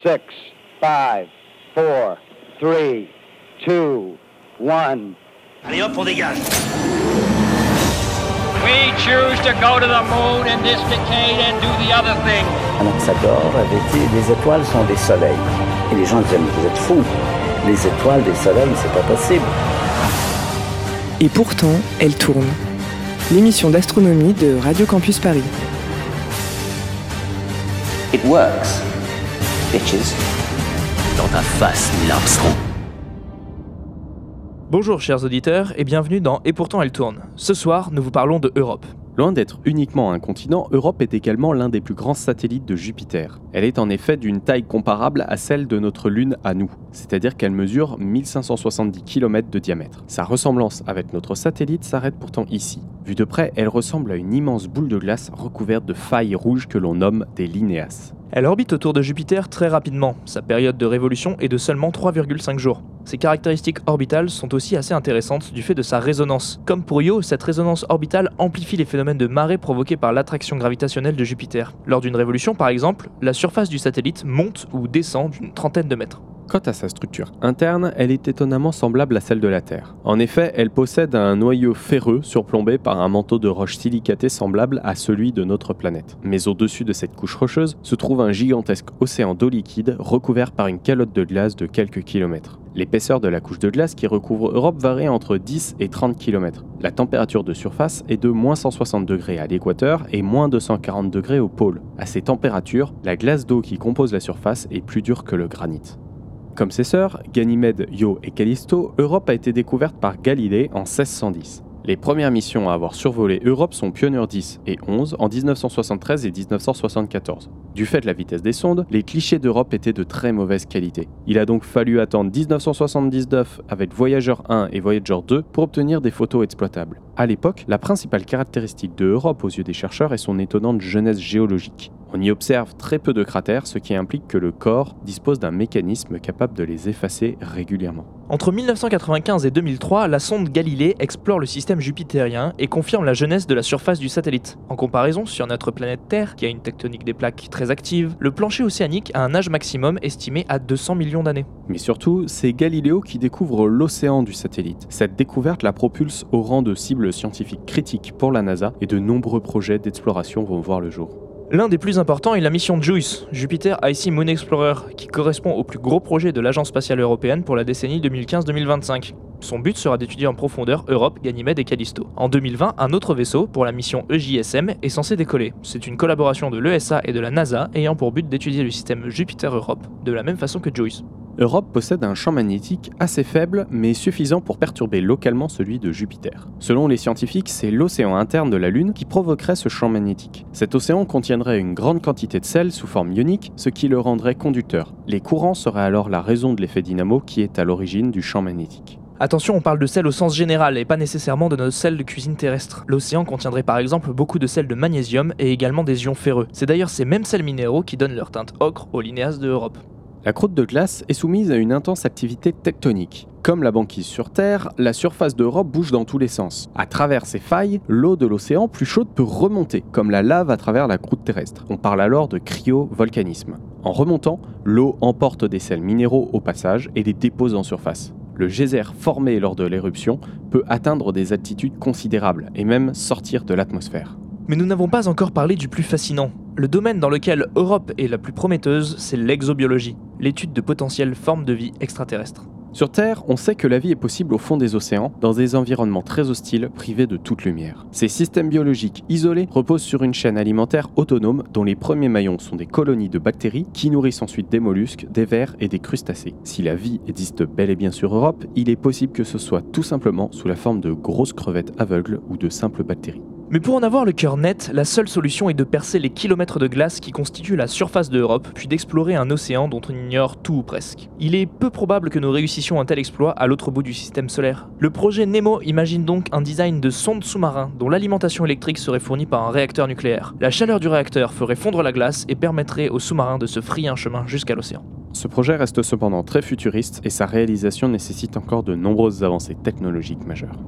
6, 5, 4, 3, 2, 1. Allez hop, on dégage. We choose to go to the moon in this decade and do the other thing. Anaxagore avait dit les étoiles sont des soleils. Et les gens disaient mais vous êtes fous. Les étoiles des soleils, c'est pas possible. Et pourtant, elle tourne. L'émission d'astronomie de Radio Campus Paris. It works. Bitches. Dans ta face, Neil Armstrong. Bonjour chers auditeurs et bienvenue dans Et pourtant elle tourne. Ce soir, nous vous parlons de Europe. Loin d'être uniquement un continent, Europe est également l'un des plus grands satellites de Jupiter. Elle est en effet d'une taille comparable à celle de notre Lune à nous, c'est-à-dire qu'elle mesure 1570 km de diamètre. Sa ressemblance avec notre satellite s'arrête pourtant ici. Vue de près, elle ressemble à une immense boule de glace recouverte de failles rouges que l'on nomme des linéas. Elle orbite autour de Jupiter très rapidement. Sa période de révolution est de seulement 3,5 jours. Ses caractéristiques orbitales sont aussi assez intéressantes du fait de sa résonance. Comme pour Io, cette résonance orbitale amplifie les phénomènes de marée provoqués par l'attraction gravitationnelle de Jupiter. Lors d'une révolution, par exemple, la surface du satellite monte ou descend d'une trentaine de mètres. Quant à sa structure interne, elle est étonnamment semblable à celle de la Terre. En effet, elle possède un noyau ferreux surplombé par un manteau de roches silicatées semblable à celui de notre planète. Mais au-dessus de cette couche rocheuse se trouve un gigantesque océan d'eau liquide recouvert par une calotte de glace de quelques kilomètres. L'épaisseur de la couche de glace qui recouvre Europe varie entre 10 et 30 km. La température de surface est de moins 160 degrés à l'équateur et moins 240 degrés au pôle. À ces températures, la glace d'eau qui compose la surface est plus dure que le granit. Comme ses sœurs, Ganymède, Io et Callisto, Europe a été découverte par Galilée en 1610. Les premières missions à avoir survolé Europe sont Pioneer 10 et 11 en 1973 et 1974. Du fait de la vitesse des sondes, les clichés d'Europe étaient de très mauvaise qualité. Il a donc fallu attendre 1979 avec Voyager 1 et Voyager 2 pour obtenir des photos exploitables. À l'époque, la principale caractéristique de Europe aux yeux des chercheurs est son étonnante jeunesse géologique. On y observe très peu de cratères, ce qui implique que le corps dispose d'un mécanisme capable de les effacer régulièrement. Entre 1995 et 2003, la sonde Galilée explore le système jupitérien et confirme la jeunesse de la surface du satellite. En comparaison, sur notre planète Terre, qui a une tectonique des plaques très active, le plancher océanique a un âge maximum estimé à 200 millions d'années. Mais surtout, c'est Galiléo qui découvre l'océan du satellite. Cette découverte la propulse au rang de cible scientifique critique pour la NASA et de nombreux projets d'exploration vont voir le jour. L'un des plus importants est la mission JUICE, Jupiter Icy Moon Explorer, qui correspond au plus gros projet de l'Agence spatiale européenne pour la décennie 2015-2025. Son but sera d'étudier en profondeur Europe, Ganymède et Callisto. En 2020, un autre vaisseau, pour la mission EJSM, est censé décoller. C'est une collaboration de l'ESA et de la NASA ayant pour but d'étudier le système Jupiter-Europe, de la même façon que JUICE. Europe possède un champ magnétique assez faible mais suffisant pour perturber localement celui de Jupiter. Selon les scientifiques, c'est l'océan interne de la Lune qui provoquerait ce champ magnétique. Cet océan contiendrait une grande quantité de sel sous forme ionique, ce qui le rendrait conducteur. Les courants seraient alors la raison de l'effet dynamo qui est à l'origine du champ magnétique. Attention, on parle de sel au sens général et pas nécessairement de notre sel de cuisine terrestre. L'océan contiendrait par exemple beaucoup de sel de magnésium et également des ions ferreux. C'est d'ailleurs ces mêmes sels minéraux qui donnent leur teinte ocre aux linéas de Europe. La croûte de glace est soumise à une intense activité tectonique. Comme la banquise sur Terre, la surface d'Europe bouge dans tous les sens. À travers ces failles, l'eau de l'océan plus chaude peut remonter, comme la lave à travers la croûte terrestre. On parle alors de cryovolcanisme. En remontant, l'eau emporte des sels minéraux au passage et les dépose en surface. Le geyser formé lors de l'éruption peut atteindre des altitudes considérables et même sortir de l'atmosphère. Mais nous n'avons pas encore parlé du plus fascinant. Le domaine dans lequel Europe est la plus prometteuse, c'est l'exobiologie, l'étude de potentielles formes de vie extraterrestres. Sur Terre, on sait que la vie est possible au fond des océans, dans des environnements très hostiles, privés de toute lumière. Ces systèmes biologiques isolés reposent sur une chaîne alimentaire autonome dont les premiers maillons sont des colonies de bactéries qui nourrissent ensuite des mollusques, des vers et des crustacés. Si la vie existe bel et bien sur Europe, il est possible que ce soit tout simplement sous la forme de grosses crevettes aveugles ou de simples bactéries. Mais pour en avoir le cœur net, la seule solution est de percer les kilomètres de glace qui constituent la surface de Europe, puis d'explorer un océan dont on ignore tout ou presque. Il est peu probable que nous réussissions un tel exploit à l'autre bout du système solaire. Le projet Nemo imagine donc un design de sonde sous-marin dont l'alimentation électrique serait fournie par un réacteur nucléaire. La chaleur du réacteur ferait fondre la glace et permettrait au sous-marin de se frayer un chemin jusqu'à l'océan. Ce projet reste cependant très futuriste et sa réalisation nécessite encore de nombreuses avancées technologiques majeures.